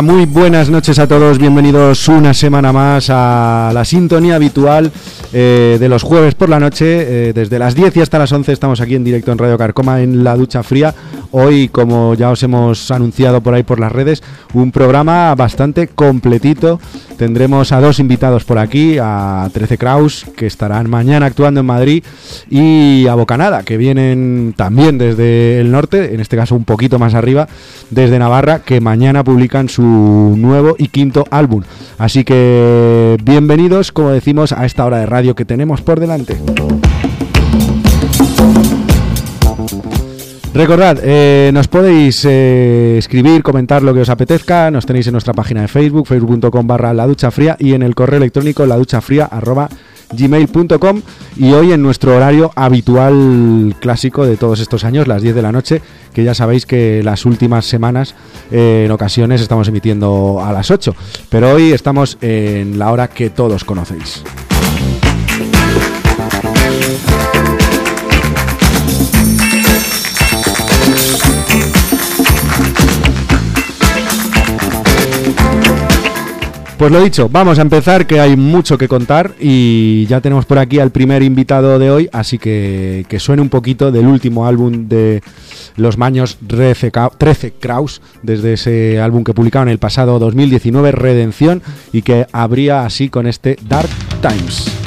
Muy buenas noches a todos. Bienvenidos una semana más a la sintonía habitual eh, de los jueves por la noche. Eh, desde las 10 y hasta las 11 estamos aquí en directo en Radio Carcoma en la ducha fría Hoy, como ya os hemos anunciado por ahí por las redes, un programa bastante completito. Tendremos a dos invitados por aquí, a 13 Kraus, que estarán mañana actuando en Madrid, y a Bocanada, que vienen también desde el norte, en este caso un poquito más arriba, desde Navarra, que mañana publican su nuevo y quinto álbum. Así que bienvenidos, como decimos, a esta hora de radio que tenemos por delante. Recordad, eh, nos podéis eh, escribir, comentar lo que os apetezca, nos tenéis en nuestra página de Facebook, facebook.com barra la ducha fría y en el correo electrónico la ducha fría arroba gmail.com y hoy en nuestro horario habitual clásico de todos estos años, las 10 de la noche, que ya sabéis que las últimas semanas eh, en ocasiones estamos emitiendo a las 8, pero hoy estamos en la hora que todos conocéis. Pues lo dicho, vamos a empezar, que hay mucho que contar y ya tenemos por aquí al primer invitado de hoy, así que que suene un poquito del último álbum de Los Maños 13, Kraus, desde ese álbum que publicaron el pasado 2019, Redención, y que abría así con este Dark Times.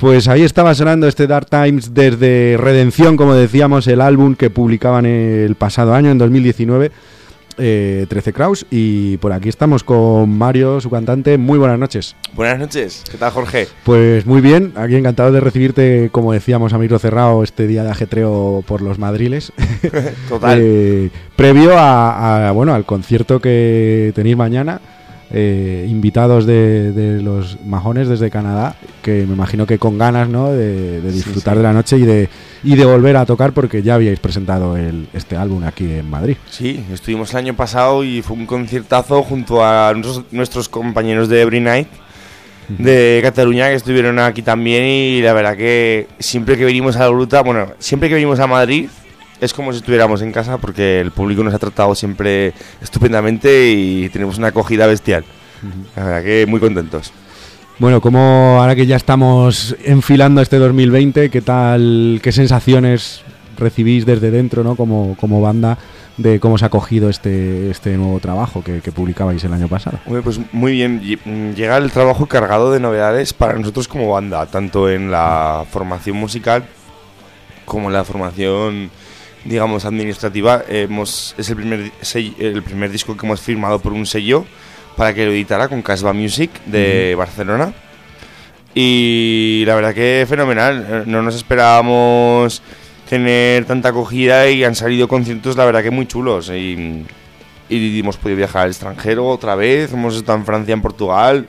Pues ahí estaba sonando este Dark Times desde Redención, como decíamos, el álbum que publicaban el pasado año, en 2019, 13 eh, Kraus. Y por aquí estamos con Mario, su cantante. Muy buenas noches. Buenas noches, ¿qué tal Jorge? Pues muy bien, aquí encantado de recibirte, como decíamos, a micro cerrado este día de ajetreo por los madriles. Total. Eh, previo a, bueno, al concierto que tenéis mañana. Eh, invitados de, los majones desde Canadá, que me imagino que con ganas ¿no? de, disfrutar de la noche y de, y de volver a tocar porque ya habíais presentado el, este álbum aquí en Madrid. Sí, estuvimos el año pasado y fue un conciertazo junto a nuestros, compañeros de Every Night de Cataluña que estuvieron aquí también y la verdad que siempre que venimos a la Gruta, bueno, siempre que venimos a Madrid es como si estuviéramos en casa porque el público nos ha tratado siempre estupendamente y tenemos una acogida bestial. La verdad que muy contentos. Bueno, como ahora que ya estamos enfilando este 2020, ¿qué tal, qué sensaciones recibís desde dentro, ¿no? Como, como banda de cómo se ha cogido este, este nuevo trabajo que, que publicabais el año pasado. Pues muy bien, mm, llega el trabajo cargado de novedades para nosotros como banda, tanto en la formación musical como en la formación, digamos, administrativa. Hemos, es el primer, el primer disco que hemos firmado por un sello para que lo editara con Casbah Music de Barcelona. Y la verdad que fenomenal, eh, no nos esperábamos tener tanta acogida y han salido conciertos la verdad que muy chulos y, y hemos podido viajar al extranjero otra vez, hemos estado en Francia, en Portugal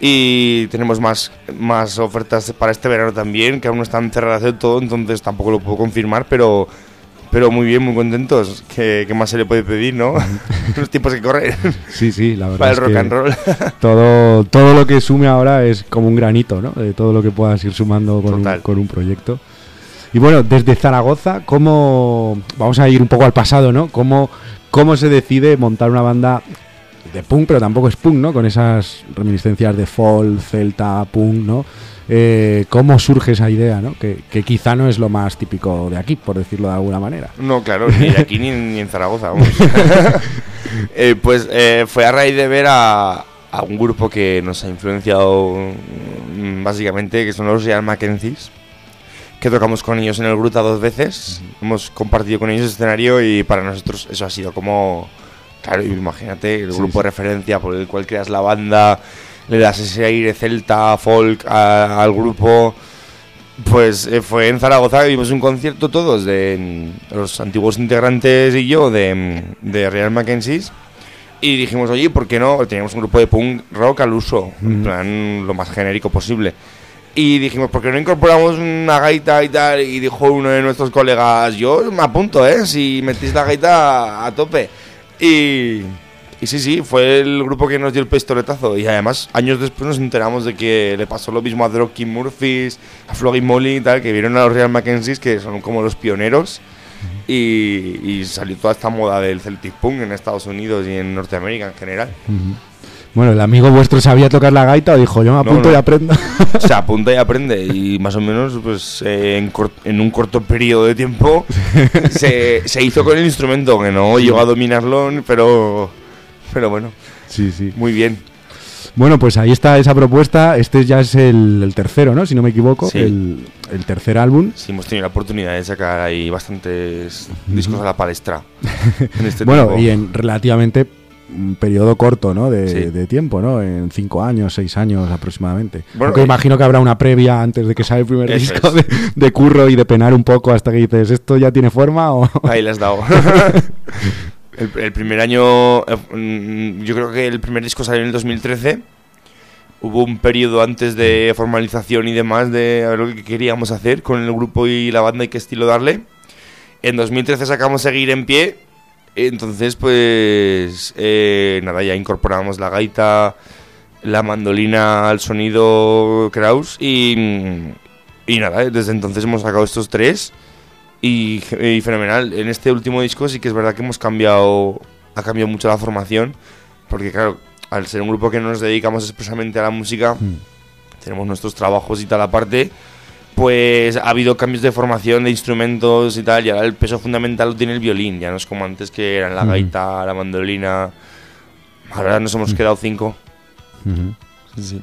y tenemos más, más ofertas para este verano también, que aún no están cerradas del todo, entonces tampoco lo puedo confirmar, pero, pero muy bien, muy contentos. ¿Qué, qué más se le puede pedir, no? Los tiempos que corren Sí, sí, la verdad. para el rock and roll. Todo, todo lo que sume ahora es como un granito, ¿no? De todo lo que puedas ir sumando con, un, con un proyecto. Y bueno, desde Zaragoza, ¿cómo. Vamos a ir un poco al pasado, ¿no? ¿Cómo, cómo se decide montar una banda de punk, pero tampoco es punk, ¿no? Con esas reminiscencias de folk, celta, punk, ¿no? Eh, ¿Cómo surge esa idea, ¿no? Que, que quizá no es lo más típico de aquí, por decirlo de alguna manera. No, claro, ni aquí ni, ni en Zaragoza. vamos. Eh, pues eh, fue a raíz de ver a, a un grupo que nos ha influenciado mm, básicamente, que son los Real Mackenzies, que tocamos con ellos en el Gruta dos veces. Hemos compartido con ellos escenario y para nosotros eso ha sido como... Claro, imagínate, el Sí, grupo sí. de referencia por el cual creas la banda, le das ese aire celta, folk a- al grupo. Pues eh, fue en Zaragoza que vimos un concierto todos de los antiguos integrantes y yo de, de Real Mackenzies y dijimos, oye, ¿por qué no? Teníamos un grupo de punk rock al uso, en plan lo más genérico posible. Y dijimos, ¿por qué no incorporamos una gaita y tal? Y dijo uno de nuestros colegas, yo me apunto, ¿eh? Si metís la gaita a tope. Y, y sí, sí, fue el grupo que nos dio el pistoletazo. Y además, años después nos enteramos de que le pasó lo mismo a Dropkick Murphys, a Flogging Molly y tal, que vieron a los Real Mackenzies, que son como los pioneros. Y, y salió toda esta moda del Celtic Punk en Estados Unidos y en Norteamérica en general. Bueno, ¿el amigo vuestro sabía tocar la gaita o dijo yo me apunto no. y aprendo? Se apunta y aprende y más o menos pues eh, en, en un corto periodo de tiempo se, se hizo con el instrumento, que no llegó a dominarlo, pero, pero bueno, sí, sí. muy bien. Bueno, pues ahí está esa propuesta. Este ya es el, el tercero, ¿no? Si no me equivoco. Sí. El, el tercer álbum. Sí, hemos tenido la oportunidad de sacar ahí bastantes discos a la palestra. en este bueno, tiempo. y en relativamente un periodo corto, ¿no? De, Sí. de tiempo, ¿no? En cinco años, seis años aproximadamente. Bueno, Aunque y- imagino que habrá una previa antes de que salga el primer disco de curro y de penar un poco hasta que dices, ¿esto ya tiene forma o...? Ahí le has dado. el, primer año, eh, mm, yo creo que el primer disco salió en el 2013. Hubo un periodo antes de formalización y demás de a ver lo que queríamos hacer con el grupo y la banda y qué estilo darle. En 2013 sacamos Seguir en Pie. Entonces, pues, eh, nada, ya incorporamos la gaita, la mandolina al sonido Kraus y, y nada, desde entonces hemos sacado estos tres y, y fenomenal. En este último disco sí que es verdad que hemos cambiado, ha cambiado mucho la formación, porque claro, al ser un grupo que no nos dedicamos expresamente a la música, tenemos nuestros trabajos y tal aparte, pues ha habido cambios de formación de instrumentos y tal, y ahora el peso fundamental lo tiene el violín, ya no es como antes que eran la Ujú. gaita, la mandolina, ahora nos hemos quedado cinco. Ujú. Sí.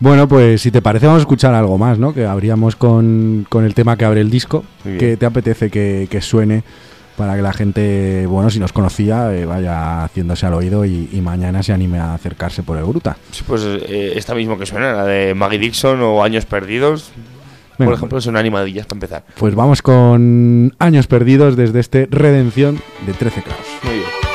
Bueno, pues si te parece vamos a escuchar algo más, ¿no? Que abríamos con, con el tema que abre el disco. Que te apetece que, que suene para que la gente, bueno, si nos conocía, eh, vaya haciéndose al oído y, y mañana se anime a acercarse por el Gruta? Sí, pues eh, esta mismo que suena, la de Maggie Dixon o Años Perdidos, Venga, por ejemplo, son animadillas para empezar. Pues vamos con Años Perdidos desde este Redención de 13 Kraus. Muy bien.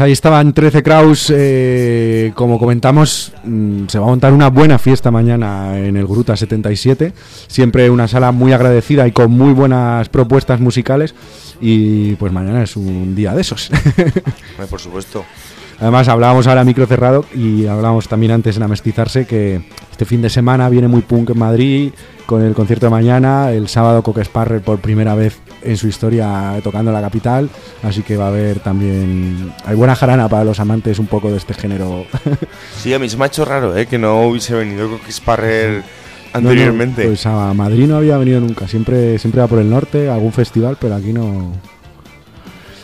Ahí estaban 13 Kraus, eh, como comentamos, mm, se va a montar una buena fiesta mañana en el Gruta 77, siempre una sala muy agradecida y con muy buenas propuestas musicales y pues mañana es un día de esos. Por supuesto. Además hablábamos ahora micro cerrado y hablábamos también antes en Amestizarse que este fin de semana viene muy punk en Madrid con el concierto de mañana, el sábado Coque Sparrer por primera vez en su historia tocando en la capital, así que va a haber también hay buena jarana para los amantes un poco de este género. Sí, a mí se me ha hecho raro, ¿eh? Que no hubiese venido Coque Sparrer No, no, anteriormente. pues a Madrid no había venido nunca, siempre siempre va por el norte, algún festival, pero aquí no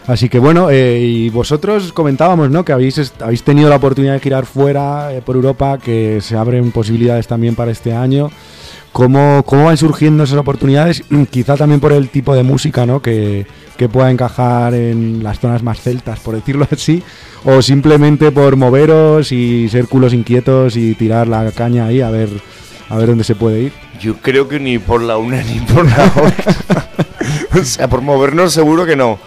Así que bueno, eh, y vosotros comentábamos, ¿no? Que habéis, habéis tenido la oportunidad de girar fuera eh, por Europa, que se abren posibilidades también para este año. ¿Cómo, cómo van surgiendo esas oportunidades? Quizá también por el tipo de música, ¿no? Que, que pueda encajar en las zonas más celtas, por decirlo así. O simplemente por moveros y ser culos inquietos y tirar la caña ahí a ver, a ver dónde se puede ir. Yo creo que ni por la una ni por la otra. o sea, por movernos seguro que no.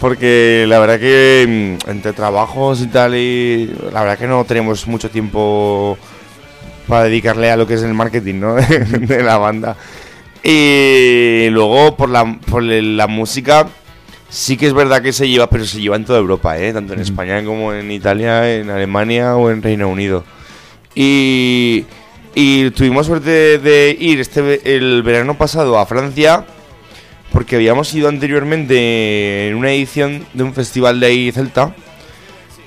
Porque la verdad que mm, entre trabajos y tal, y la verdad que no tenemos mucho tiempo para dedicarle a lo que es el marketing ¿no? de la banda. Y luego por la, por la música, sí que es verdad que se lleva, pero se lleva en toda Europa, ¿eh? tanto en España como en Italia, en Alemania o en Reino Unido. Y, y tuvimos suerte de, ir este el verano pasado a Francia porque habíamos ido anteriormente en una edición de un festival de ahí celta.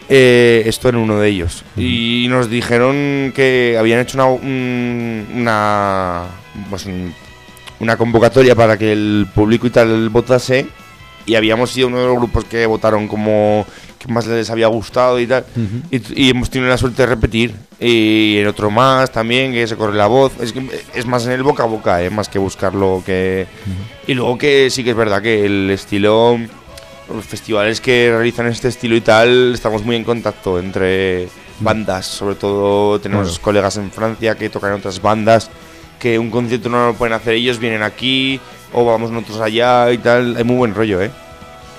Eh, esto en uno de ellos. Y nos dijeron que habían hecho una, un- una, pues un- una convocatoria para que el público y tal votase. Y habíamos sido uno de los grupos que votaron como que más les había gustado y tal. y, y hemos tenido la suerte de repetir. Y en otro más también, que se corre la voz. Es, que es más en el boca a boca, ¿eh? más que buscarlo. que Y luego que sí que es verdad que el estilo, los festivales que realizan este estilo y tal, estamos muy en contacto entre bandas. Sobre todo tenemos colegas en Francia que tocan en otras bandas. Que un concierto no lo pueden hacer ellos, vienen aquí o vamos nosotros allá y tal. Hay muy buen rollo, ¿eh?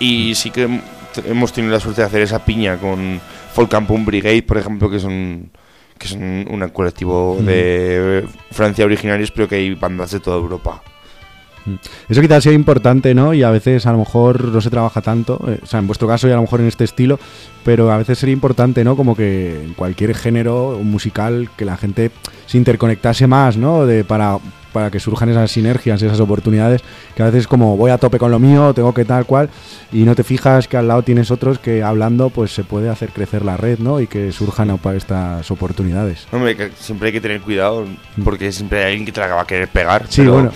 Y sí que hemos tenido la suerte de hacer esa piña con Folk Camp Brigade, por ejemplo, que son que es un, un colectivo de Francia originarios, pero que hay bandas de toda Europa. Eso quizás sea importante, ¿no? Y a veces a lo mejor no se trabaja tanto, eh, o sea, en vuestro caso y a lo mejor en este estilo, pero a veces sería importante, ¿no? Como que en cualquier género musical que la gente se interconectase más, ¿no? De, para, para que surjan esas sinergias, esas oportunidades, que a veces como voy a tope con lo mío, tengo que tal cual, y no te fijas que al lado tienes otros que hablando pues se puede hacer crecer la red, ¿no? Y que surjan para estas oportunidades. Hombre, que siempre hay que tener cuidado porque siempre hay alguien que te la va a querer pegar. Sí, pero, bueno.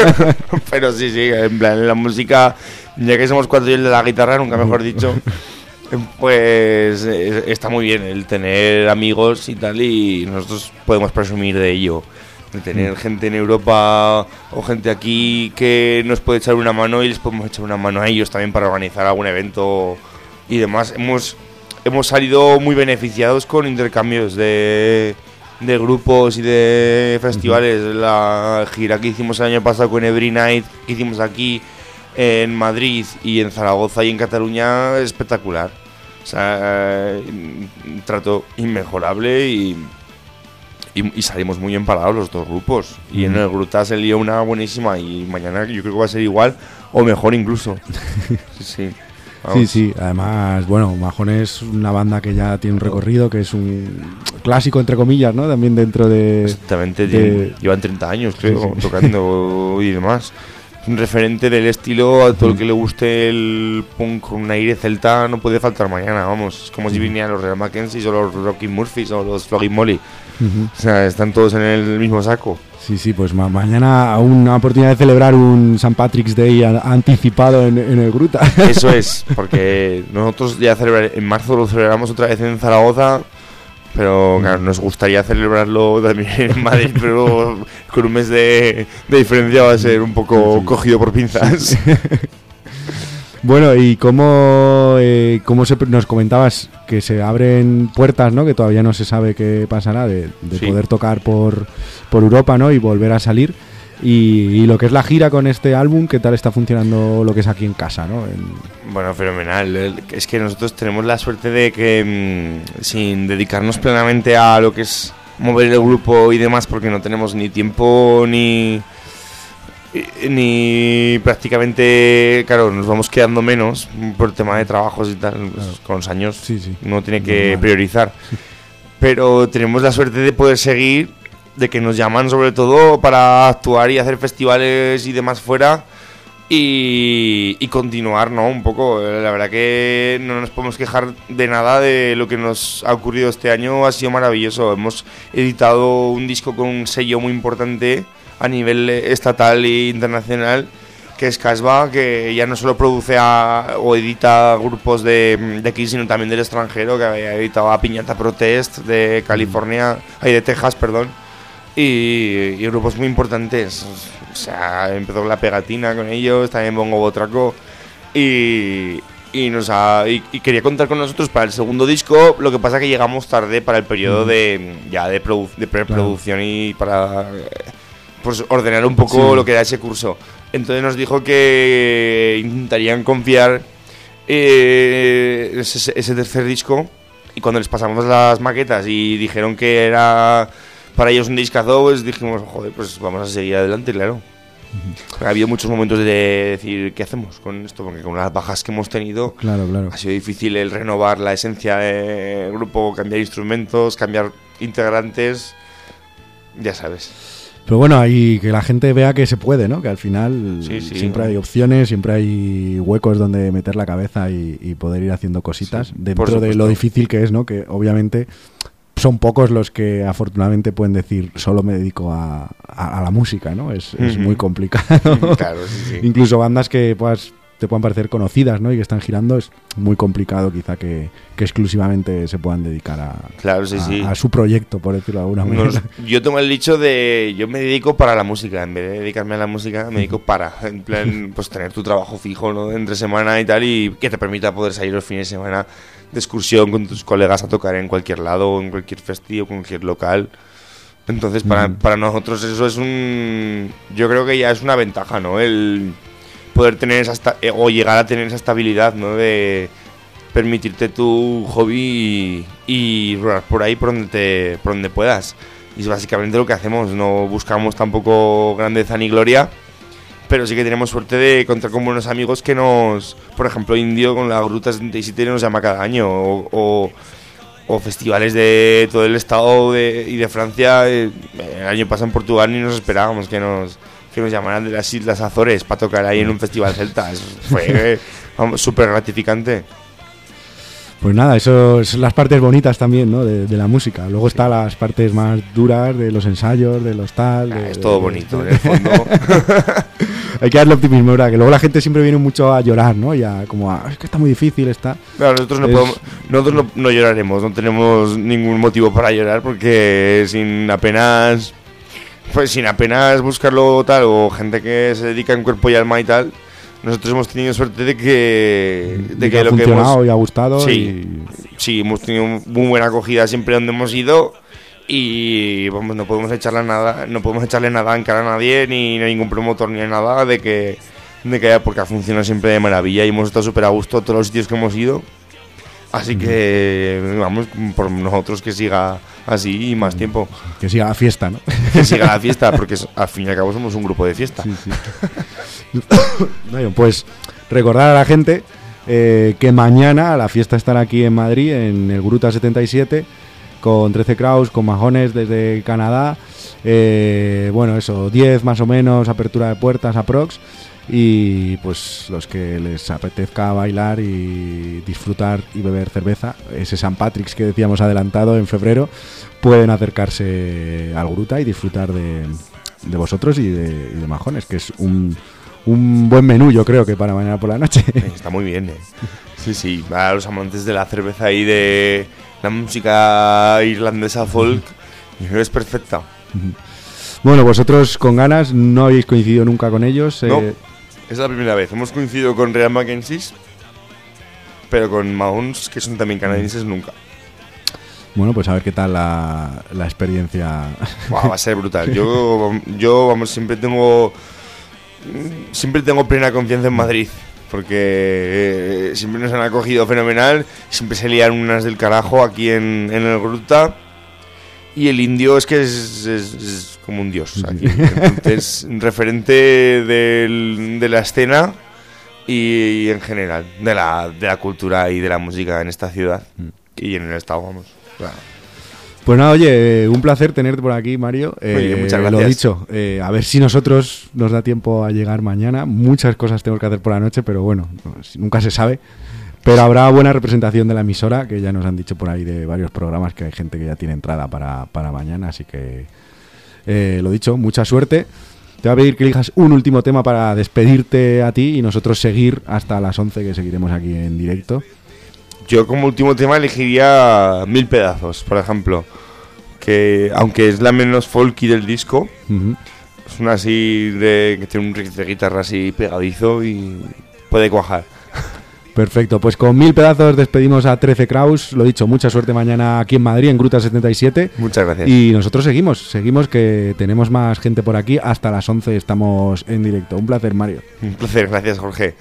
pero sí, sí, en plan, en la música, ya que somos cuatro y el de la guitarra, nunca mejor dicho, pues eh, está muy bien el tener amigos y tal, y nosotros podemos presumir de ello. De tener gente en Europa o gente aquí que nos puede echar una mano y les podemos echar una mano a ellos también para organizar algún evento y demás. Hemos, hemos salido muy beneficiados con intercambios de, de grupos y de festivales. La gira que hicimos el año pasado con Every Night, que hicimos aquí en Madrid y en Zaragoza y en Cataluña, es espectacular. O sea, un trato inmejorable y, y, y salimos muy bien parados los dos grupos. Y en el Gruta se lió una buenísima y mañana yo creo que va a ser igual o mejor incluso. Sí, sí. Sí, Vamos. sí, además, bueno, Majón es una banda que ya tiene un recorrido, que es un clásico, entre comillas, ¿no? También dentro de... Exactamente, de- llevan 30 años, creo, Sí, sí. tocando y demás. Es un referente del estilo a todo el que le guste el punk con un aire celta, no puede faltar mañana, vamos. Es como si vinieran los Real Mackenzie o los Rocky Murphys o los Flogging Molly. O sea, están todos en el mismo saco. Sí, sí, pues ma- mañana una oportunidad de celebrar un St. Patrick's Day anticipado en, en el Gruta. Eso es, porque nosotros ya celebrar, en marzo lo celebramos otra vez en Zaragoza, pero claro, nos gustaría celebrarlo también en Madrid, pero con un mes de, de diferencia va a ser un poco cogido por pinzas. Bueno, y cómo, eh, cómo se, nos comentabas que se abren puertas, ¿no? Que todavía no se sabe qué pasará de, de Sí. poder tocar por, por Europa, ¿no? Y volver a salir. Y, y lo que es la gira con este álbum, ¿qué tal está funcionando lo que es aquí en casa, ¿no? En- Bueno, fenomenal. Es que nosotros tenemos la suerte de que mm, sin dedicarnos plenamente a lo que es mover el grupo y demás, porque no tenemos ni tiempo ni ni prácticamente, claro, nos vamos quedando menos por el tema de trabajos y tal, pues, Claro. con los años Sí, sí. uno tiene que Normal. priorizar. Pero tenemos la suerte de poder seguir, de que nos llaman sobre todo para actuar y hacer festivales y demás fuera y, y continuar, ¿no? Un poco. Eh, La verdad que no nos podemos quejar de nada de lo que nos ha ocurrido este año. Ha sido maravilloso. Hemos editado un disco con un sello muy importante a nivel estatal e internacional que es Casbah, que ya no solo produce a- o edita grupos de, de aquí, sino también del extranjero, que había editado a Piñata Protest de California, ay, de Texas, perdón, y, y grupos muy importantes. O sea, empezó la pegatina con ellos, también Bongo Botraco, y, y, nos ha- y, y quería contar con nosotros para el segundo disco, lo que pasa que llegamos tarde para el periodo de, ya de, produ- de preproducción y para pues ordenar un poco Sí. lo que era ese curso. Entonces nos dijo que intentarían confiar eh, ese, ese tercer disco y cuando les pasamos las maquetas y dijeron que era para ellos un discazo, pues dijimos, joder, pues vamos a seguir adelante, claro. Ha habido muchos momentos de decir, ¿qué hacemos con esto? Porque con las bajas que hemos tenido Claro, claro. ha sido difícil el renovar la esencia del grupo, cambiar instrumentos, cambiar integrantes, ya sabes. Pero bueno, ahí que la gente vea que se puede, ¿no? Que al final Sí, sí. siempre hay opciones, siempre hay huecos donde meter la cabeza y, y poder ir haciendo cositas Sí, dentro de lo difícil que es, ¿no? Que obviamente son pocos los que afortunadamente pueden decir solo me dedico a, a- a la música, ¿no? Es, muy complicado. claro, sí, sí. Incluso bandas que puedas, te puedan parecer conocidas, ¿no? Y que están girando, es muy complicado quizá que, que exclusivamente se puedan dedicar a, Claro, sí, a- sí. a su proyecto, por decirlo de alguna manera. Yo tomo el dicho de yo me dedico para la música, en vez de dedicarme a la música, me dedico para, en plan, pues tener tu trabajo fijo, ¿no? Entre semana y tal, y que te permita poder salir los fines de semana de excursión con tus colegas a tocar en cualquier lado, en cualquier festivo, cualquier local. Entonces, para, para nosotros eso es un... Yo creo que ya es una ventaja, ¿no? El poder tener esa... eh, o llegar a tener esa estabilidad, ¿no? De permitirte tu hobby y, y rodar por ahí por donde, te, por donde puedas. Y es básicamente lo que hacemos. No buscamos tampoco grandeza ni gloria, pero sí que tenemos suerte de contar con buenos amigos que nos, por ejemplo, Indio con la Gruta 77 nos llama cada año, o, o- o festivales de todo el estado de- y de Francia. eh, el año pasado en Portugal ni nos esperábamos que nos, que nos llamaran de las Islas Azores para tocar ahí en un festival celta. Eso fue súper gratificante. Pues nada, eso son las partes bonitas también, ¿no? De, de la música. Luego están las partes más duras de los ensayos, de los tal. Ah, de- es todo de- bonito, en el fondo. Hay que darle optimismo, ¿verdad? Que luego la gente siempre viene mucho a llorar, ¿no? Y a como, a, es que está muy difícil, está. Claro, nosotros no, Es- podemos, nosotros no, no lloraremos, no tenemos ningún motivo para llorar porque sin apenas pues sin apenas buscarlo tal o gente que se dedica en cuerpo y alma y tal, nosotros hemos tenido suerte de que de Y que ha lo que funcionado hemos y ha gustado. Sí. y- sí, hemos tenido muy buena acogida siempre donde hemos ido y vamos, no podemos echarle nada, no podemos echarle nada en cara a nadie ni a ningún promotor ni a nada de que de que porque ha funcionado siempre de maravilla y hemos estado súper a gusto todos los sitios que hemos ido. Así que vamos por nosotros que siga así y más tiempo. que siga la fiesta, ¿no? Que siga la fiesta, porque al fin y al cabo somos un grupo de fiesta. Sí, sí. Bueno, pues recordar a la gente eh, que mañana la fiesta estará aquí en Madrid, en el Gruta 77, con 13 Kraus, con majones desde Canadá. Eh, bueno, eso, 10 más o menos, apertura de puertas, aprox. Y pues los que les apetezca bailar y disfrutar y beber cerveza, ese San Patrick's que decíamos adelantado en febrero, pueden acercarse al Gruta y disfrutar de, de vosotros y de, y de Majones, que es un, un buen menú, yo creo que para mañana por la noche. Está muy bien, eh. Sí, sí, a los amantes de la cerveza y de la música irlandesa folk, es perfecta. bueno, vosotros con ganas no habéis coincidido nunca con ellos. No. eh, Es la primera vez. Hemos coincidido con Real Mackenzie, pero con Mahomes, que son también canadienses, nunca. bueno, pues a ver qué tal la, la experiencia. Buah, va a ser brutal. Yo, yo, vamos, siempre tengo. Siempre tengo plena confianza en Madrid. Porque eh, siempre nos han acogido fenomenal. Siempre se lían unas del carajo aquí en, en el Gruta. Y el indio es que es, es- es como un dios aquí. Entonces, referente del- de la escena y, en general de la, de la cultura y de la música en esta ciudad y en el estado, vamos. Claro. Pues nada, oye, eh, un placer tenerte por aquí, Mario. Oye, Eh, muchas Lo gracias. dicho, eh, a ver si nosotros nos da tiempo a llegar mañana. Muchas cosas tenemos que hacer por la noche, pero bueno, nunca se sabe. Pero habrá buena representación de la emisora, que ya nos han dicho por ahí de varios programas que hay gente que ya tiene entrada para, para mañana. Así que, eh, lo dicho, mucha suerte. Te voy a pedir que elijas un último tema para despedirte a ti y nosotros seguir hasta las 11, que seguiremos aquí en directo. Yo como último tema elegiría Mil Pedazos, por ejemplo. Que aunque es la menos folky del disco, es una así de que tiene un riff de guitarra así pegadizo y puede cuajar. Perfecto, pues con mil pedazos despedimos a 13 Kraus. Lo dicho, mucha suerte mañana aquí en Madrid, en Gruta 77. Muchas gracias. Y nosotros seguimos, seguimos que tenemos más gente por aquí. Hasta las 11 estamos en directo. Un placer, Mario. Un placer, gracias Jorge.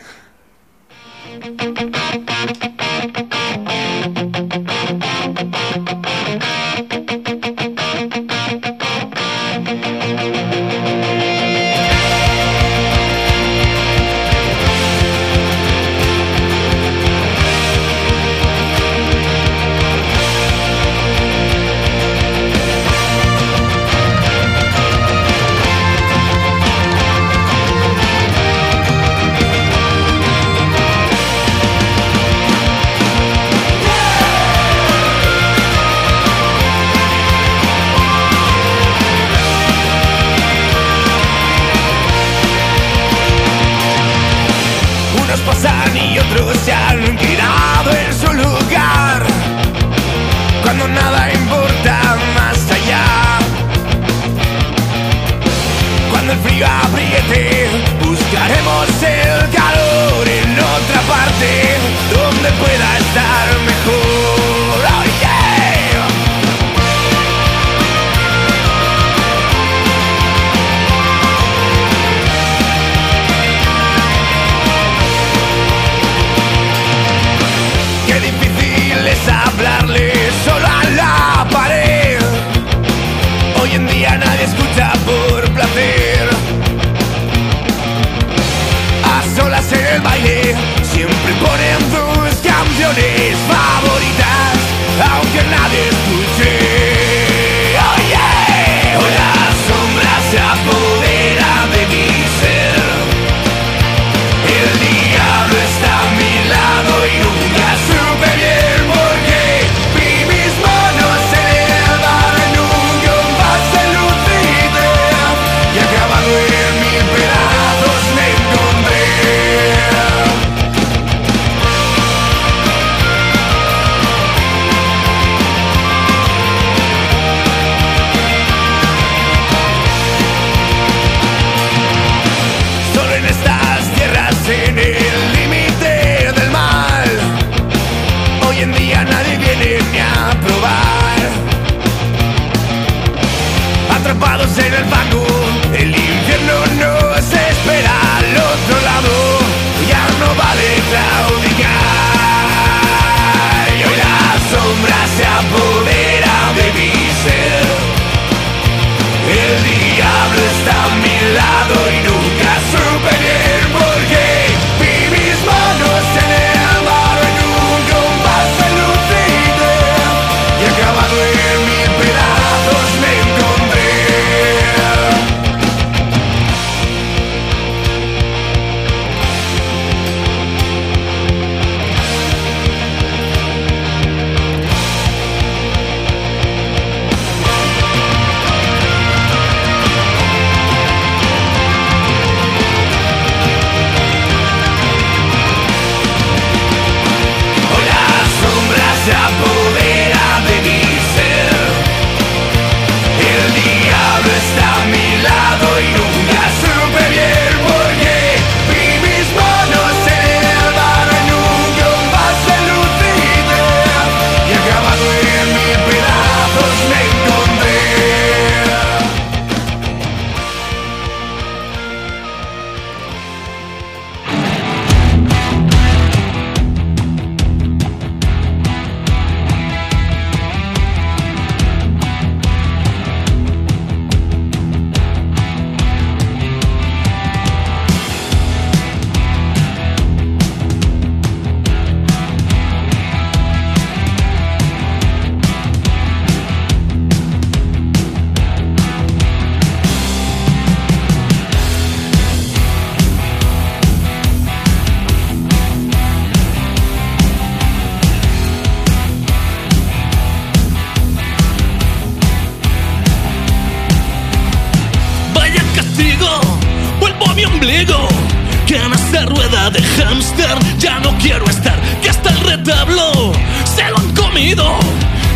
Comido.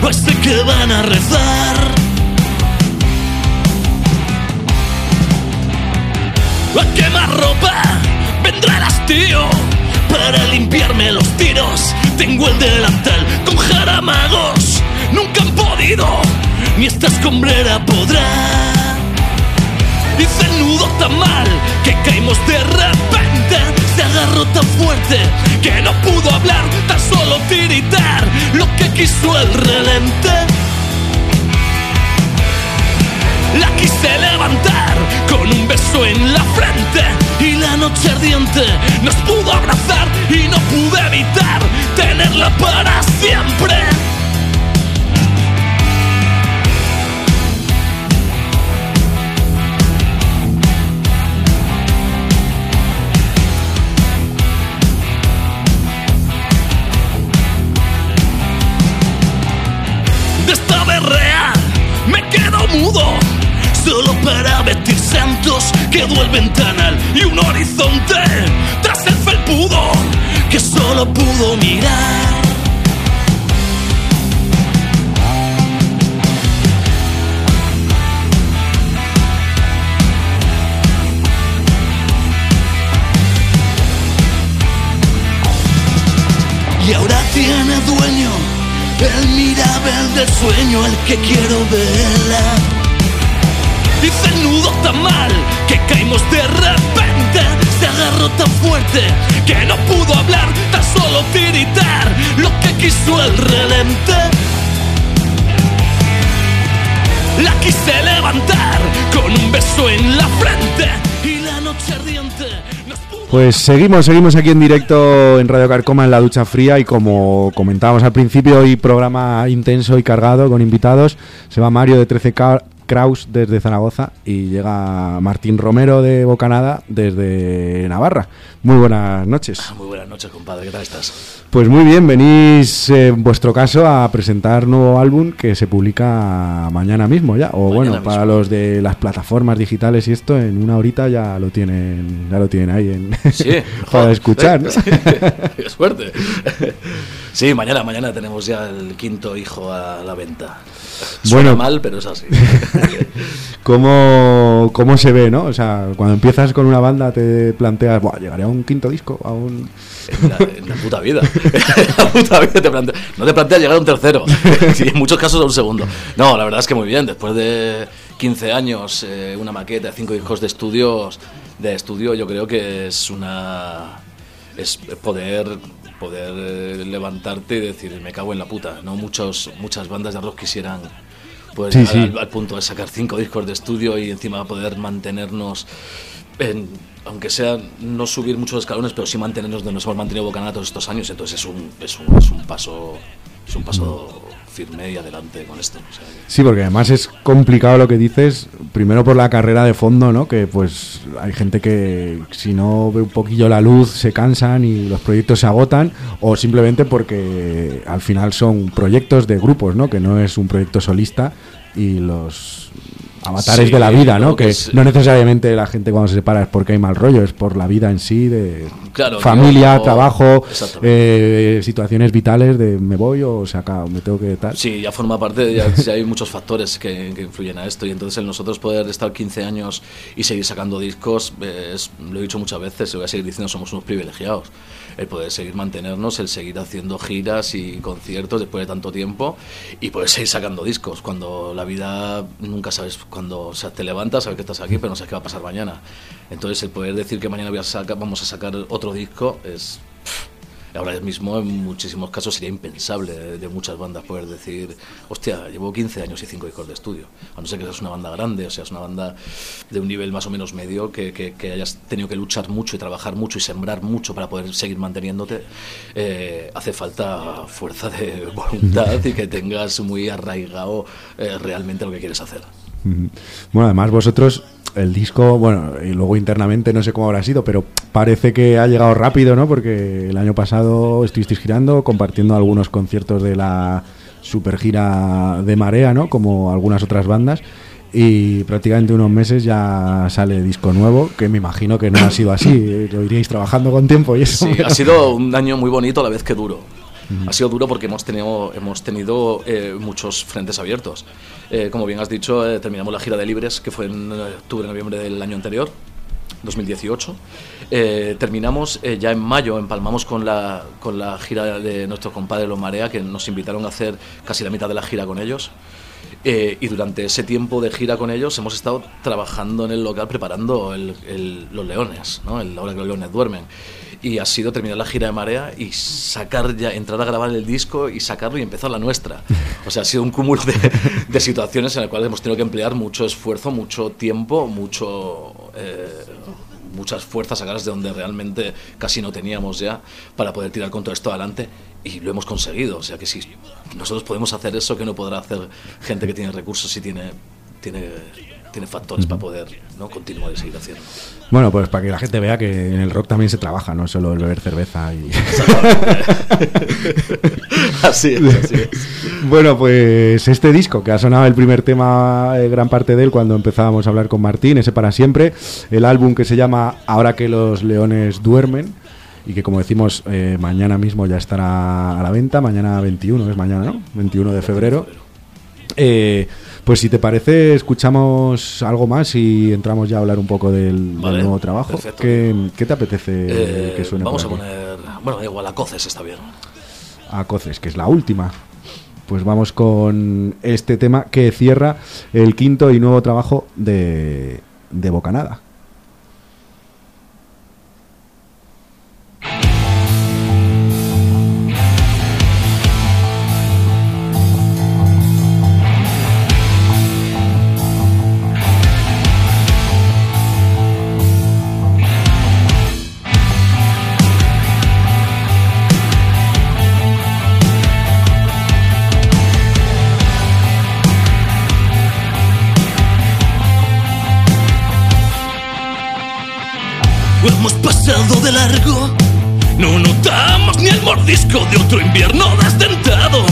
Pues que van a rezar. A quemar ropa vendrá el hastío para limpiarme los tiros. Tengo el delantal con jaramagos. Nunca han podido, ni esta escombrera podrá. Hice el nudo tan mal que caímos de repente. Se agarró tan fuerte que no pudo hablar, tan solo tiritar lo que quiso el relente. La quise levantar con un beso en la frente y la noche ardiente nos pudo abrazar y no pude evitar tenerla para siempre. Mudo solo para vestir santos quedó el ventanal y un horizonte tras el felpudo que solo pudo mirar. Y ahora tiene dueño el mirabel del sueño el que quiero verla Hice el nudo tan mal que caímos de repente. Se agarró tan fuerte que no pudo hablar Tan solo tiritar lo que quiso el relente. La quise levantar con un beso en la frente Pues seguimos, seguimos aquí en directo en Radio Carcoma en la ducha fría y como comentábamos al principio, hoy programa intenso y cargado con invitados. Se va Mario de 13K Kraus desde Zaragoza y llega Martín Romero de Bocanada desde Navarra. Muy buenas noches. Muy buenas noches, compadre, ¿qué tal estás? Pues muy bien, venís eh, en vuestro caso a presentar nuevo álbum que se publica mañana mismo ya. O Mañana bueno, para los de las plataformas digitales y esto, en una horita ya lo tienen, ya lo tienen ahí en, Sí, para escuchar. ¿no? Qué suerte. Sí, mañana, mañana tenemos ya el quinto hijo a la venta. Suena Bueno. mal, pero es así. ¿Cómo, ¿Cómo se ve, no? O sea, cuando empiezas con una banda te planteas, Buah, llegaré a un quinto disco, a un... En la, en la puta vida. En la puta vida te plantea- no te planteas llegar a un tercero. Sí, en muchos casos a un segundo. No, la verdad es que muy bien. Después de 15 años, eh, una maqueta, cinco discos de estudios, de estudio, yo creo que es una es poder poder eh, levantarte y decir me cago en la puta. No muchos muchas bandas de rock quisieran pues Sí, llegar sí. Al, punto de sacar cinco discos de estudio y encima poder mantenernos en, aunque sea no subir muchos escalones, pero sí mantenernos donde nos hemos mantenido Bocanada todos estos años. Entonces es un, es un, es un paso es un paso firme y adelante con esto. o sea Sí, porque además es complicado lo que dices, primero por la carrera de fondo, ¿no? Que pues hay gente que si no ve un poquillo la luz se cansan y los proyectos se agotan, o simplemente porque al final son proyectos de grupos, ¿no? Que no es un proyecto solista y los avatares Sí, de la vida, ¿no? que Que es- no necesariamente la gente cuando se separa es porque hay mal rollo, es por la vida en sí, de Claro, familia, digo, trabajo, eh, situaciones vitales de me voy o se acaba, me tengo que tal. Sí, ya forma parte, ya, ya hay muchos factores que, que influyen a esto y entonces el nosotros poder estar 15 años y seguir sacando discos, eh, es, lo he dicho muchas veces, y voy a seguir diciendo, somos unos privilegiados. El poder seguir mantenernos, el seguir haciendo giras y conciertos después de tanto tiempo y poder seguir sacando discos. Cuando la vida nunca sabes, cuando te levantas, sabes que estás aquí, pero no sabes qué va a pasar mañana. Entonces el poder decir que mañana voy a sacar, vamos a sacar otro disco es... Ahora mismo en muchísimos casos sería impensable de, muchas bandas poder decir, hostia, llevo 15 años y 5 discos de estudio. A no ser que seas una banda grande, o sea, es una banda de un nivel más o menos medio, que hayas tenido que luchar mucho y trabajar mucho y sembrar mucho para poder seguir manteniéndote. Eh, hace falta fuerza de voluntad y que tengas muy arraigado eh, realmente lo que quieres hacer. Ujú. Bueno, además vosotros, el disco, bueno, y luego internamente no sé cómo habrá sido, pero parece que ha llegado rápido, ¿no? Porque el año pasado estuvisteis girando, compartiendo algunos conciertos de la super gira de Marea, ¿no? Como algunas otras bandas. Y prácticamente unos meses ya sale disco nuevo, que me imagino que no ha sido así, lo iríais trabajando con tiempo y eso. Sí, ha sido un año muy bonito a la vez que duro. Ha sido duro porque hemos tenido, hemos tenido eh, muchos frentes abiertos. Eh, como bien has dicho, eh, terminamos la gira de Libres, que fue en eh, octubre, noviembre del año anterior, 2018. Eh, terminamos eh, ya en mayo, empalmamos con la, con la gira de nuestros compadres Los Marea, que nos invitaron a hacer casi la mitad de la gira con ellos. Eh, y durante ese tiempo de gira con ellos hemos estado trabajando en el local preparando el- el- los leones, ¿no? El- la hora que los leones duermen. Y ha sido terminar la gira de Marea y sacar ya, entrar a grabar el disco y sacarlo y empezar la nuestra. O sea, ha sido un cúmulo de, situaciones en las cuales hemos tenido que emplear mucho esfuerzo, mucho tiempo, mucho... eh, muchas fuerzas sacadas de donde realmente casi no teníamos ya para poder tirar con todo esto adelante y lo hemos conseguido. O sea que si nosotros podemos hacer eso, que no podrá hacer gente que tiene recursos y tiene, tiene, tiene factores para poder ¿no? continuar y seguir haciendo. Bueno, pues para que la gente vea que en el rock también se trabaja, no solo el beber cerveza y... así es, así es. Bueno, pues este disco que ha sonado el primer tema, eh, gran parte de él, cuando empezábamos a hablar con Martín, ese para siempre, el álbum que se llama Ahora que los leones duermen y que como decimos eh, mañana mismo ya estará a la venta, mañana 21, es mañana, ¿no? 21 de febrero. Eh, pues si te parece, escuchamos algo más y entramos ya a hablar un poco del, nuevo trabajo. ¿Qué, qué te apetece Eh, que suene vamos a por aquí? poner, bueno, da igual, a Coces está bien. a Coces, que es la última. Pues vamos con este tema que cierra el quinto y nuevo trabajo de, de Bocanada. Hemos pasado de largo, no notamos ni el mordisco de otro invierno desdentado,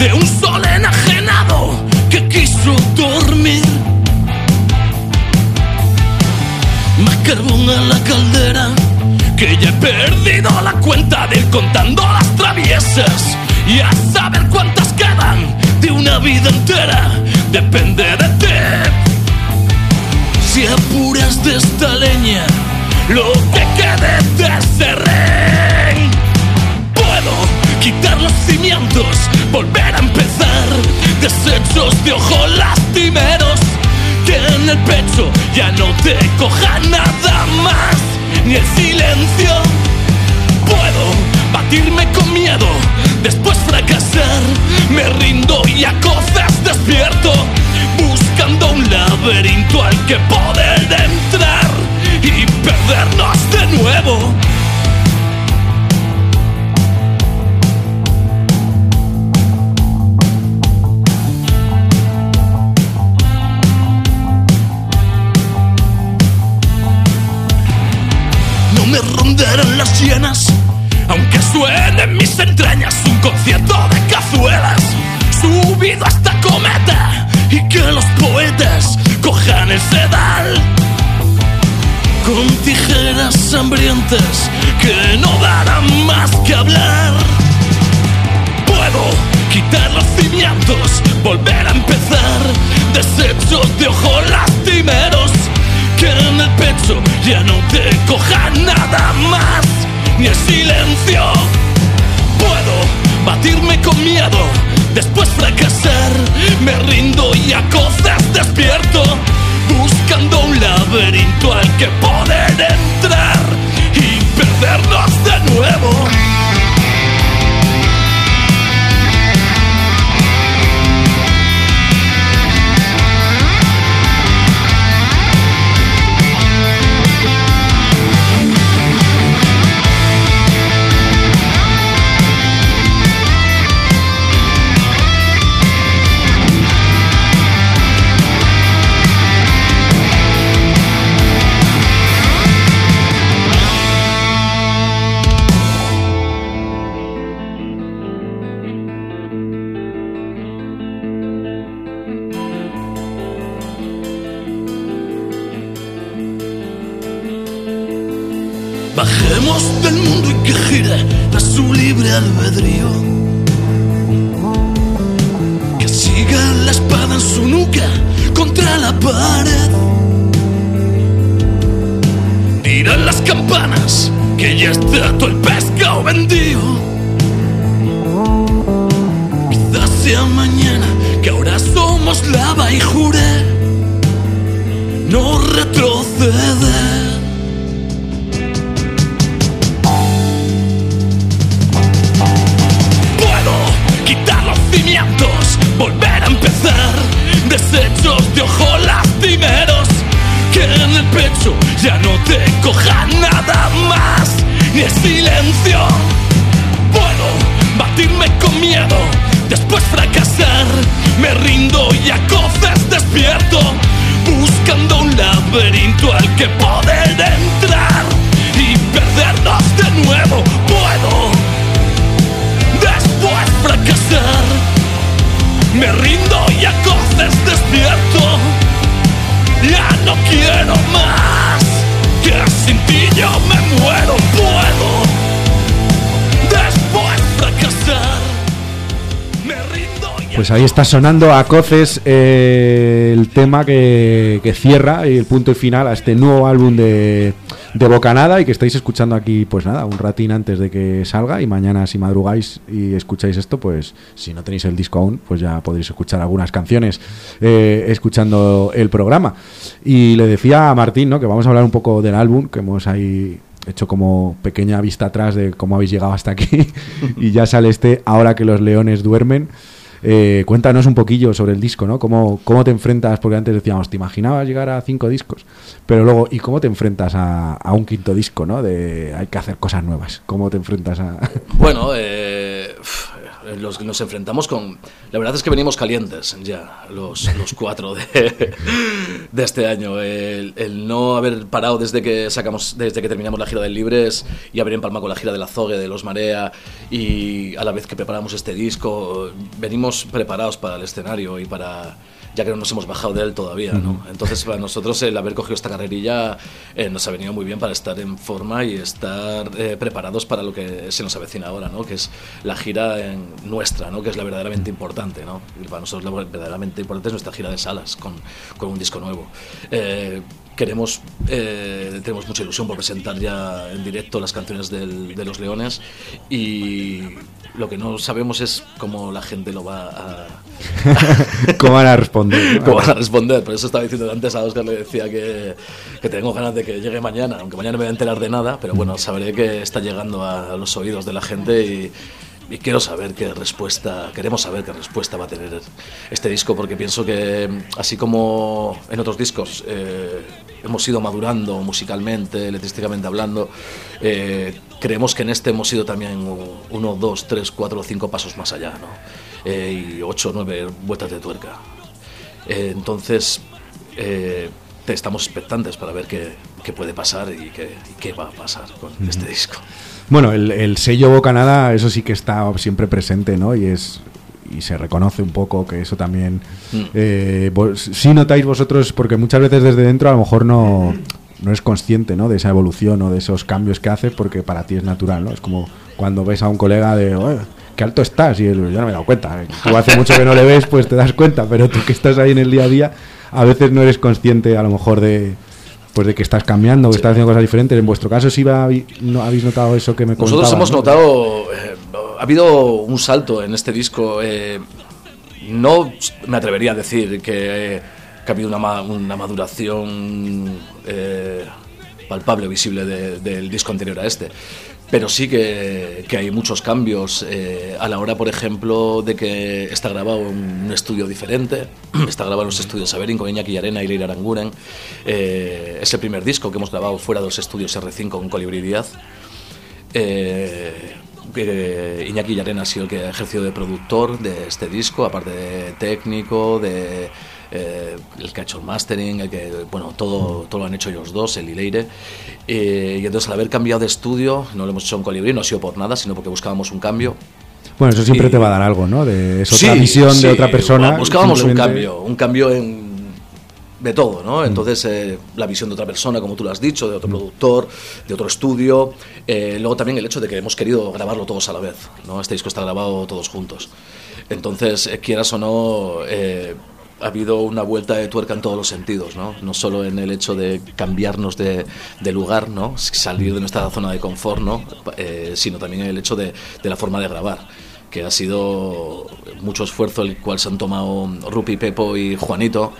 de un sol enajenado que quiso dormir. Más carbón a la caldera, que ya he perdido la cuenta de ir contando las traviesas. Y a saber cuántas quedan de una vida entera, depende de ti. Si apuras de esta leña lo que quede de ese rey, puedo quitar los cimientos, volver a empezar, desechos de ojos lastimeros, que en el pecho ya no te coja nada más, ni el silencio. Puedo batirme con miedo, después fracasar, me rindo y a cosas despierto, buscando un laberinto al que poder entrar perdernos de nuevo. No me rondarán las llenas, aunque suene en mis entrañas un concierto de cazuelas, subido hasta cometa, y que los poetas cojan el sedal con tijeras hambrientas que no darán más que hablar. Puedo quitar los cimientos, volver a empezar, desechos de ojos lastimeros, que en el pecho ya no te coja nada más, ni el silencio. Puedo batirme con miedo, después fracasar, me rindo y a cosas despierto, buscando un laberinto al que poder entrar y perdernos de nuevo. Pues ahí está sonando a coces eh, el tema que, que cierra y el punto final a este nuevo álbum de, de Bocanada y que estáis escuchando aquí, pues nada, un ratín antes de que salga y mañana si madrugáis y escucháis esto, pues si no tenéis el disco aún, pues ya podréis escuchar algunas canciones eh, escuchando el programa. Y le decía a Martín, ¿no? Que vamos a hablar un poco del álbum, que hemos ahí hecho como pequeña vista atrás de cómo habéis llegado hasta aquí y ya sale este Ahora que los leones duermen. Eh, cuéntanos un poquillo sobre el disco, ¿no? ¿Cómo, ¿Cómo te enfrentas? Porque antes decíamos, ¿te imaginabas llegar a cinco discos? Pero luego, ¿y cómo te enfrentas a, a un quinto disco, ¿no? De hay que hacer cosas nuevas. ¿Cómo te enfrentas a...? Bueno, eh, los, nos enfrentamos con... La verdad es que venimos calientes ya, los, los cuatro de, de este año. El, el no haber parado desde que sacamos, desde que terminamos la gira del Libres y haber empalmado con la gira del Azogue, de Los Marea y a la vez que preparamos este disco, venimos preparados para el escenario y para ya que no nos hemos bajado de él todavía, ¿no? Entonces para nosotros el haber cogido esta carrerilla eh, nos ha venido muy bien para estar en forma y estar eh, preparados para lo que se nos avecina ahora, ¿no? Que es la gira en nuestra, ¿no? Que es la verdaderamente importante, ¿no? Y para nosotros la verdaderamente importante es nuestra gira de salas con, con un disco nuevo. Eh, queremos, eh, tenemos mucha ilusión por presentar ya en directo las canciones del- de los Leones y lo que no sabemos es cómo la gente lo va a, ¿Cómo van a responder? cómo van a responder. Por eso estaba diciendo antes a Oscar, le decía que, que tengo ganas de que llegue mañana, aunque mañana no me voy a enterar de nada, pero bueno, sabré que está llegando a los oídos de la gente y, y quiero saber qué respuesta, queremos saber qué respuesta va a tener este disco, porque pienso que así como en otros discos eh, hemos ido madurando musicalmente, letrísticamente hablando, eh, creemos que en este hemos ido también uno, dos, tres, cuatro, cinco pasos más allá, ¿no? Eh, y ocho, nueve vueltas de tuerca. Entonces, te estamos expectantes para ver qué, qué puede pasar y qué, y qué va a pasar con este disco. Bueno, el, el sello Bocanada, eso sí que está siempre presente, ¿no? Y es y se reconoce un poco que eso también. Mm. Eh, vos- notáis vosotros, porque muchas veces desde dentro a lo mejor no, no eres consciente, ¿no? De esa evolución o de esos cambios que haces, porque para ti es natural, ¿no? Es como cuando ves a un colega de, "Oye, qué alto estás, y él, yo no me he dado cuenta. Tú hace mucho que no le ves, pues te das cuenta, pero tú que estás ahí en el día a día, a veces no eres consciente a lo mejor de pues de que estás cambiando, que estás haciendo cosas diferentes. En vuestro caso, sí va, no, habéis notado eso que me Nosotros hemos ¿no? notado, eh, ha habido un salto en este disco. eh, no me atrevería a decir que, eh, que ha habido una, una maduración eh, palpable, visible de- del disco anterior a este. Pero sí que, que hay muchos cambios eh, a la hora, por ejemplo, de que está grabado en un estudio diferente. Está grabado en los estudios Saberin con Iñaki Arena y Leila Aranguren. Eh, es el primer disco que hemos grabado fuera de los estudios R5 con Colibrí Díaz. Eh, que Iñaki Yarena ha sido el que ha ejercido de productor de este disco, aparte de técnico, de eh, el que ha hecho el mastering, el que, bueno, todo, todo lo han hecho ellos dos, el y Leire. Eh, y entonces al haber cambiado de estudio, no lo hemos hecho en Colibrí, no ha sido por nada, sino porque buscábamos un cambio. Bueno, eso siempre Y- te va a dar algo, ¿no? De, es otra Sí, visión sí, de otra persona. Buscábamos un cambio, un cambio en de todo, ¿no? Entonces, eh, la visión de otra persona, como tú lo has dicho, de otro productor, de otro estudio. Eh, luego también el hecho de que hemos querido grabarlo todos a la vez, ¿no? Este disco está grabado todos juntos. Entonces, eh, quieras o no, ha habido una vuelta de tuerca en todos los sentidos, ¿no? No solo en el hecho de cambiarnos de, de lugar, ¿no? Salir de nuestra zona de confort, ¿no? Eh, sino también el hecho de, de la forma de grabar que ha sido mucho esfuerzo el cual se han tomado Rupi, Pepo y Juanito,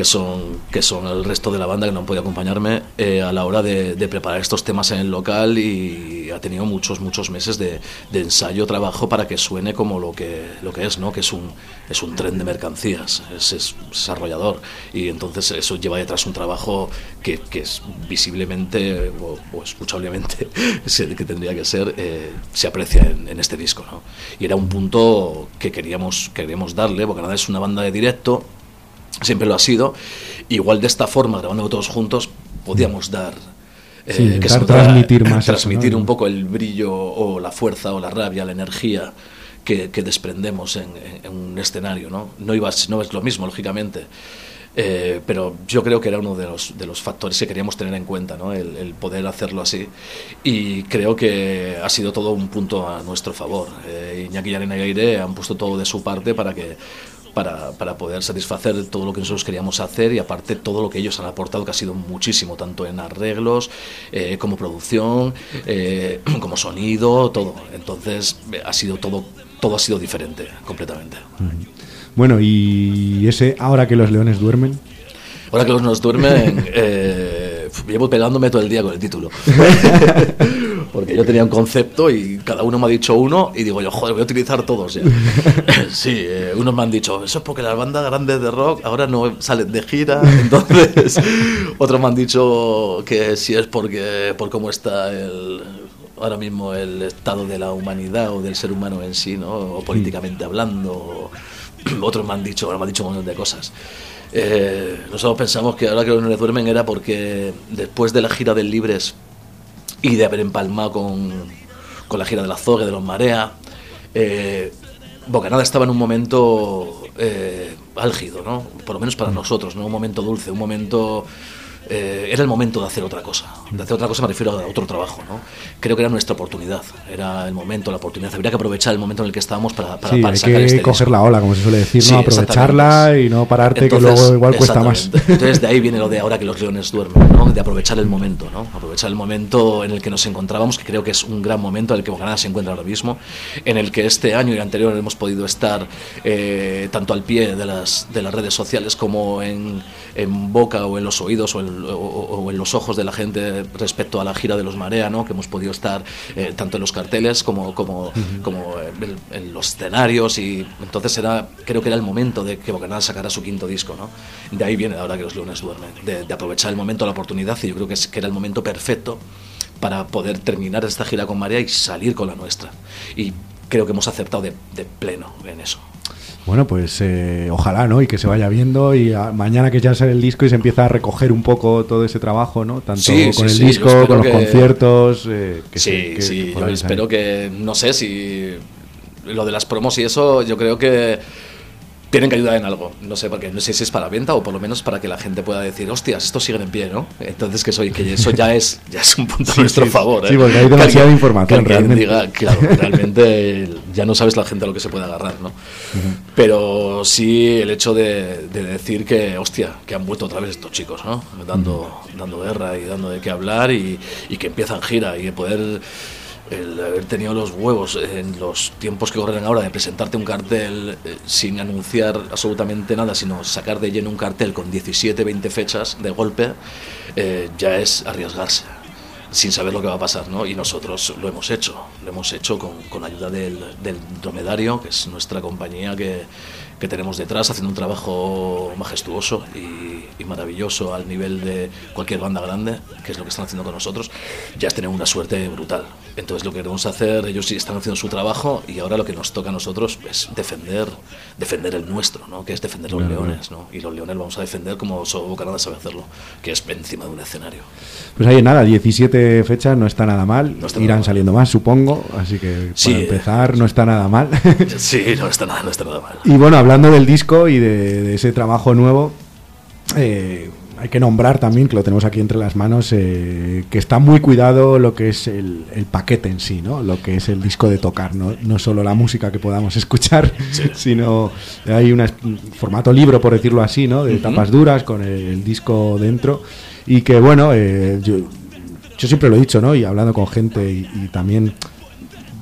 que son, que son el resto de la banda que no han podido acompañarme eh, a la hora de, de preparar estos temas en el local y ha tenido muchos, muchos meses de, de ensayo, trabajo para que suene como lo que, lo que es, ¿no? que es un, es un tren de mercancías, es, es desarrollador y entonces eso lleva detrás un trabajo que, que es visiblemente o, o escuchablemente que tendría que ser, eh, se aprecia en, en este disco. ¿no? Y era un punto que queríamos, queríamos darle, porque nada es una banda de directo, siempre lo ha sido. Igual de esta forma, grabando todos juntos, podíamos dar. eh, Sí, intentar se notara- transmitir más eso, transmitir ¿no? un poco el brillo o la fuerza o la rabia, la energía que, que desprendemos en, en- un escenario. ¿no? No, iba, no es lo mismo, lógicamente. Eh, pero yo creo que era uno de los, de los factores que queríamos tener en cuenta, ¿no? el, el poder hacerlo así. Y creo que ha sido todo un punto a nuestro favor. Eh, Iñaki y Arena y Aire han puesto todo de su parte para que para, para poder satisfacer todo lo que nosotros queríamos hacer y aparte todo lo que ellos han aportado, que ha sido muchísimo, tanto en arreglos, eh, como producción, eh, como sonido, todo. Entonces eh, ha sido todo, todo ha sido diferente, completamente. Bueno, y ese ahora que los leones duermen. Ahora que los nos duermen, eh, llevo pegándome todo el día con el título. Porque yo tenía un concepto y cada uno me ha dicho uno y digo yo, joder, voy a utilizar todos ya. Sí, eh, unos me han dicho, eso es porque las bandas grandes de rock ahora no salen de gira. Entonces, otros me han dicho que si es porque por cómo está el ahora mismo el estado de la humanidad o del ser humano en sí, ¿no? O políticamente hablando. o- otros me han dicho, ahora me han dicho un montón de cosas. Eh, nosotros pensamos que ahora que los no duermen era porque después de la gira del Libres y de haber empalmado con, con la gira de la Zogue, de los Marea, eh, Bocanada estaba en un momento eh, álgido, ¿no? Por lo menos para nosotros, ¿no? Un momento dulce, un momento eh, era el momento de hacer otra cosa. De hacer otra cosa me refiero a otro trabajo, ¿no? Creo que era nuestra oportunidad, era el momento, la oportunidad. Habría que aprovechar el momento en el que estábamos para, para, Sí, para hay sacar que este coger disco. la ola, como se suele decir, Sí, ¿no? aprovecharla y no pararte, Entonces, que luego igual cuesta más. Entonces de ahí viene lo de ahora que los leones duermen, ¿no? de aprovechar el momento, ¿no? aprovechar el momento en el que nos encontrábamos, que creo que es un gran momento en el que Bocanada se encuentra ahora mismo, en el que este año y el anterior hemos podido estar eh, tanto al pie de las, de las redes sociales como en, en boca o en los oídos o en, o- o en los ojos de la gente respecto a la gira de los Marea, ¿no? que hemos podido estar eh, tanto en los carteles como, como, como en, en los escenarios y entonces era, creo que era el momento de que Bocanada sacara su quinto disco. ¿no? De ahí viene ahora que los leones duermen, de, de aprovechar el momento, la oportunidad y yo creo que, es, que era el momento perfecto para poder terminar esta gira con Marea y salir con la nuestra. Y creo que hemos acertado de, de pleno en eso. Bueno, pues eh, ojalá, ¿no? Y que se vaya viendo y a- mañana que ya sale el disco y se empieza a recoger un poco todo ese trabajo, ¿no? Tanto Sí, con sí, el disco, con los que- conciertos. eh, que sí, que sí, yo espero que, no sé si lo de las promos y eso, yo creo que tienen que ayudar en algo. No sé, porque no sé si es para venta o por lo menos para que la gente pueda decir, hostias, estos siguen en pie, ¿no? Entonces que, soy, que eso ya es, ya es un punto a nuestro sí, favor. sí, ¿eh? porque hay demasiada información, que realmente. diga, claro, realmente ya no sabes la gente a lo que se puede agarrar, ¿no? Pero sí el hecho de, de decir que, hostia, que han vuelto otra vez estos chicos, ¿no? Dando, dando guerra y dando de qué hablar y, y que empiezan gira y de poder el haber tenido los huevos en los tiempos que corren ahora de presentarte un cartel eh, sin anunciar absolutamente nada, sino sacar de lleno un cartel con 17, 20 fechas de golpe, eh, ya es arriesgarse sin saber lo que va a pasar, ¿no? Y nosotros lo hemos hecho, lo hemos hecho con, con ayuda del, del Dromedario, que es nuestra compañía que, que tenemos detrás, haciendo un trabajo majestuoso y, y maravilloso al nivel de cualquier banda grande, que es lo que están haciendo con nosotros, ya es tener una suerte brutal. Entonces lo que queremos hacer, ellos sí están haciendo su trabajo y ahora lo que nos toca a nosotros es defender, defender el nuestro, ¿no? Que es defender los leones, ¿no? Y los leones vamos a defender como solo Bocanada sabe hacerlo, que es encima de un escenario. Pues ahí nada, 17 fechas no está nada mal. No está Irán nada saliendo más, supongo. Así que Sí, para empezar no está nada mal. Sí, no está nada, no está nada mal. y bueno, hablando del disco y de, de ese trabajo nuevo, eh, hay que nombrar también, que lo tenemos aquí entre las manos, eh, que está muy cuidado lo que es el, el paquete en sí, ¿no? Lo que es el disco de tocar, no, no solo la música que podamos escuchar, sino hay un formato libro, por decirlo así, ¿no? De tapas duras con el, el disco dentro y que bueno, eh, yo, yo siempre lo he dicho, ¿no? Y hablando con gente y, y también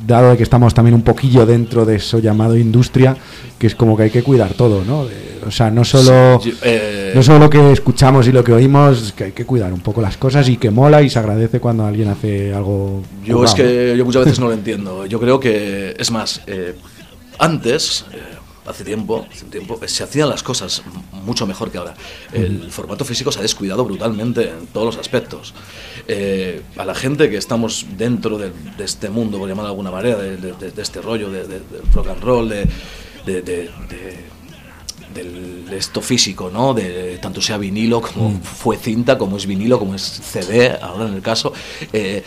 dado de que estamos también un poquillo dentro de eso llamado industria, que es como que hay que cuidar todo, ¿no? De- o sea, no solo, Sí, yo- eh, no solo lo que escuchamos y lo que oímos, que hay que cuidar un poco las cosas y que mola y se agradece cuando alguien hace algo. Yo es que yo muchas veces no lo entiendo. Yo creo que, es más, eh, antes, eh, hace tiempo, hace tiempo, se hacían las cosas mucho mejor que ahora. El formato físico se ha descuidado brutalmente en todos los aspectos. Eh, a la gente que estamos dentro de, de este mundo, por llamarlo de alguna manera, de, de- de- este rollo de, de- del rock and roll, de, del esto físico, ¿no? De tanto sea vinilo como fue cinta, como es vinilo, como es CD, ahora en el caso. eh,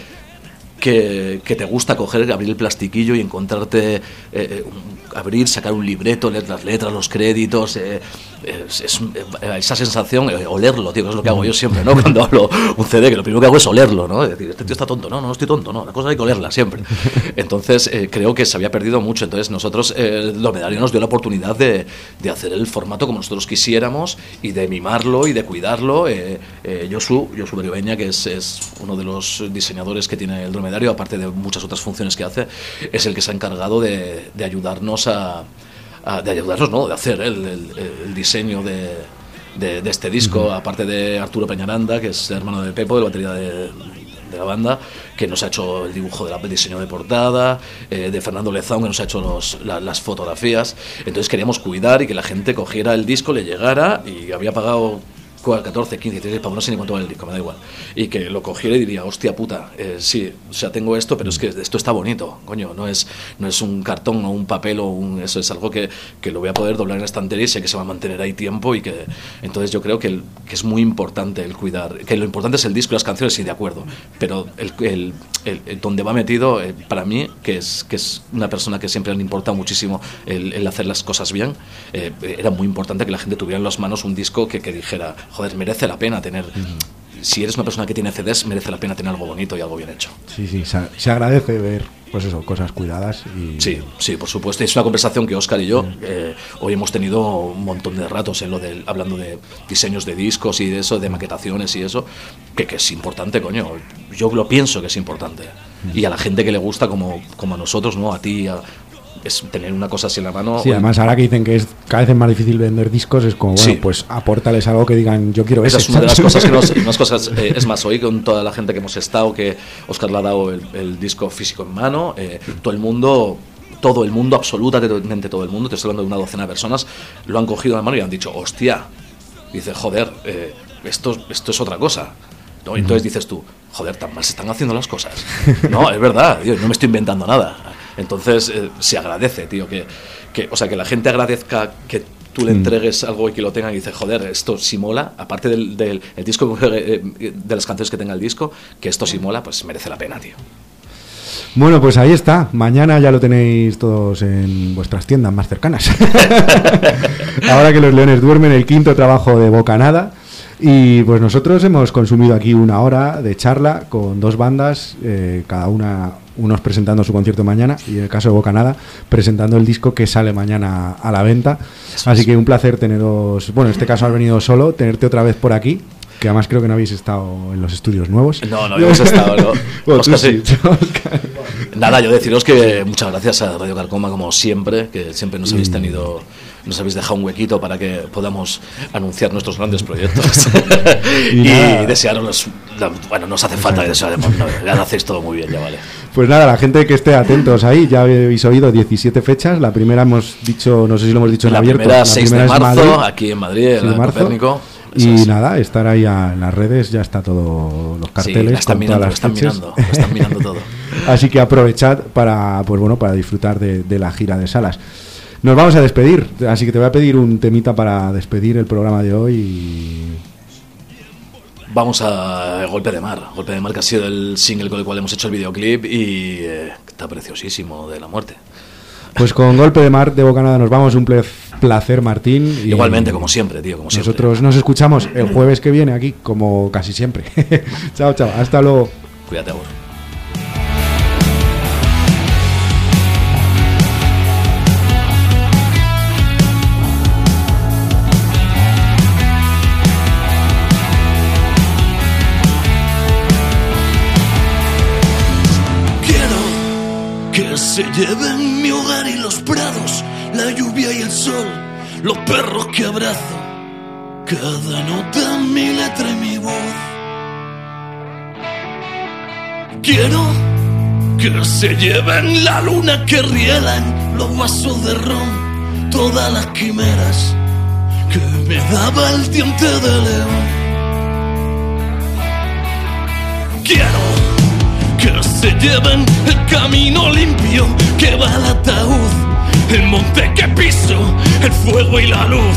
que, que te gusta coger, abrir el plastiquillo y encontrarte, eh, eh, un- abrir, sacar un libreto, leer las letras, los créditos, eh, es, es eh, esa sensación, eh, olerlo, tío, que es lo que hago yo siempre, ¿no? Cuando hablo un CD, que lo primero que hago es olerlo, ¿no? Es decir, este tío está tonto, no, no, estoy tonto, no, la cosa hay que olerla siempre. Entonces, eh, creo que se había perdido mucho, entonces nosotros, eh, los nos dio la oportunidad de, de hacer el formato como nosotros quisiéramos y de mimarlo y de cuidarlo. Eh, eh, Josu, Josu Beriobeña, que es, es uno de los diseñadores que tiene el dromedario, aparte de muchas otras funciones que hace, es el que se ha encargado de, de ayudarnos a, a- de ayudarnos, ¿no? De hacer el, el- el diseño de, de- de este disco, aparte de Arturo Peñaranda, que es hermano de Pepo, de batería de, de la banda, que nos ha hecho el dibujo de la- el diseño de portada, eh, de Fernando Lezaun, que nos ha hecho los- la- las fotografías. Entonces queríamos cuidar y que la gente cogiera el disco, le llegara y había pagado. 14, 15, 16 pavos, no sé ni cuánto vale el disco, me da igual. Y que lo cogiera y diría, hostia puta, eh, sí, o sea, tengo esto, pero es que esto está bonito, coño, no es, no es un cartón o un papel o un, eso es algo que, que lo voy a poder doblar en la estantería y sé que se va a mantener ahí tiempo y que, entonces yo creo que, el- que es muy importante el cuidar, que lo importante es el disco y las canciones, sí, de acuerdo, pero el, el- el- donde va metido, eh, para mí, que es, que es una persona que siempre le importa muchísimo el hacer las cosas bien, eh, era muy importante que la gente tuviera en las manos un disco que, que dijera, joder, merece la pena tener... Si eres una persona que tiene CDs, merece la pena tener algo bonito y algo bien hecho. Sí, sí, se, se agradece ver, pues eso, cosas cuidadas y... Sí, sí, por supuesto. Es una conversación que Oscar y yo eh, hoy hemos tenido un montón de ratos en lo del, hablando de diseños de discos y de eso, de maquetaciones y eso, que, que es importante, coño. Yo lo pienso que es importante. Y a la gente que le gusta, como, como a nosotros, ¿no? A ti, a- es tener una cosa así en la mano. Sí, además ahora que dicen que es cada vez es más difícil vender discos, es como, bueno, Sí. pues apórtales algo que digan, yo quiero Esa ese. es una de las cosas que nos, unas cosas, eh, es más, hoy con toda la gente que hemos estado, que Oscar le ha dado el, el disco físico en mano, eh, todo el mundo, todo el mundo, absolutamente todo el mundo, te estoy hablando de una docena de personas, lo han cogido en la mano y han dicho, hostia, dice, joder, eh, esto, esto es otra cosa. ¿no? Entonces dices tú, joder, tan mal se están haciendo las cosas. No, es verdad, tío, no me estoy inventando nada. Entonces eh, se agradece, tío, que, que, o sea, que la gente agradezca que tú le entregues algo y que lo tengan y dices, joder, esto sí mola, aparte del, del el disco, eh, de las canciones que tenga el disco, que esto sí mola, pues merece la pena, tío. Bueno, pues ahí está. Mañana ya lo tenéis todos en vuestras tiendas más cercanas. Ahora que los leones duermen, el quinto trabajo de Bocanada. Y pues nosotros hemos consumido aquí una hora de charla con dos bandas, eh, cada una, unos presentando su concierto mañana y en el caso de Bocanada, presentando el disco que sale mañana a la venta. Así que un placer teneros, bueno, en este caso has venido solo, tenerte otra vez por aquí. Que además creo que no habéis estado en los estudios nuevos. No, no hemos estado, ¿no? Bueno, Oscar, sí, sí. Nada, yo deciros que muchas gracias a Radio Carcoma, como siempre, que siempre nos habéis tenido, nos habéis dejado un huequito para que podamos anunciar nuestros grandes proyectos. Y y desearos, bueno, no os hace falta no, ya lo hacéis todo muy bien, ya vale. Pues nada, la gente que esté atentos ahí, ya habéis oído 17 fechas. La primera hemos dicho, no sé si lo hemos dicho en La abierto. primera, 6 de es marzo, Madrid, aquí en Madrid, en 6 de la marzo. Copérnico. Y es. nada, estar ahí a- en las redes, ya está todo, los Sí, carteles. la están con mirando, todas las están mirando, están mirando todo. Así que aprovechad para, pues bueno, para disfrutar de, de la gira de salas. Nos vamos a despedir, así que te voy a pedir un temita para despedir el programa de hoy. y- Vamos a Golpe de Mar. Golpe de Mar que ha sido el single con el cual hemos hecho el videoclip y eh, está preciosísimo de la muerte. Pues con golpe de mar de Bocanada nos vamos. Un placer, Martín. y- Igualmente, como siempre, tío, como siempre. Nosotros nos escuchamos el jueves que viene aquí, como casi siempre. chao, chao. Hasta luego. Cuídate, Agur. Se lleven mi hogar y los prados, la lluvia y el sol, los perros que abrazo, cada nota, mi letra y mi voz. Quiero que se lleven la luna que rielan los vasos de ron, todas las quimeras que me daba el diente de león. Quiero que se lleven el camino limpio que va al ataúd, el monte que piso, el fuego y la luz,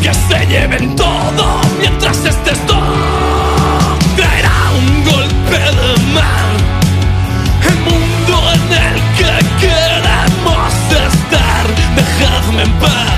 que se lleven todo mientras estés tú. Traerá un golpe de mar, el mundo en el que queremos estar, dejadme en paz.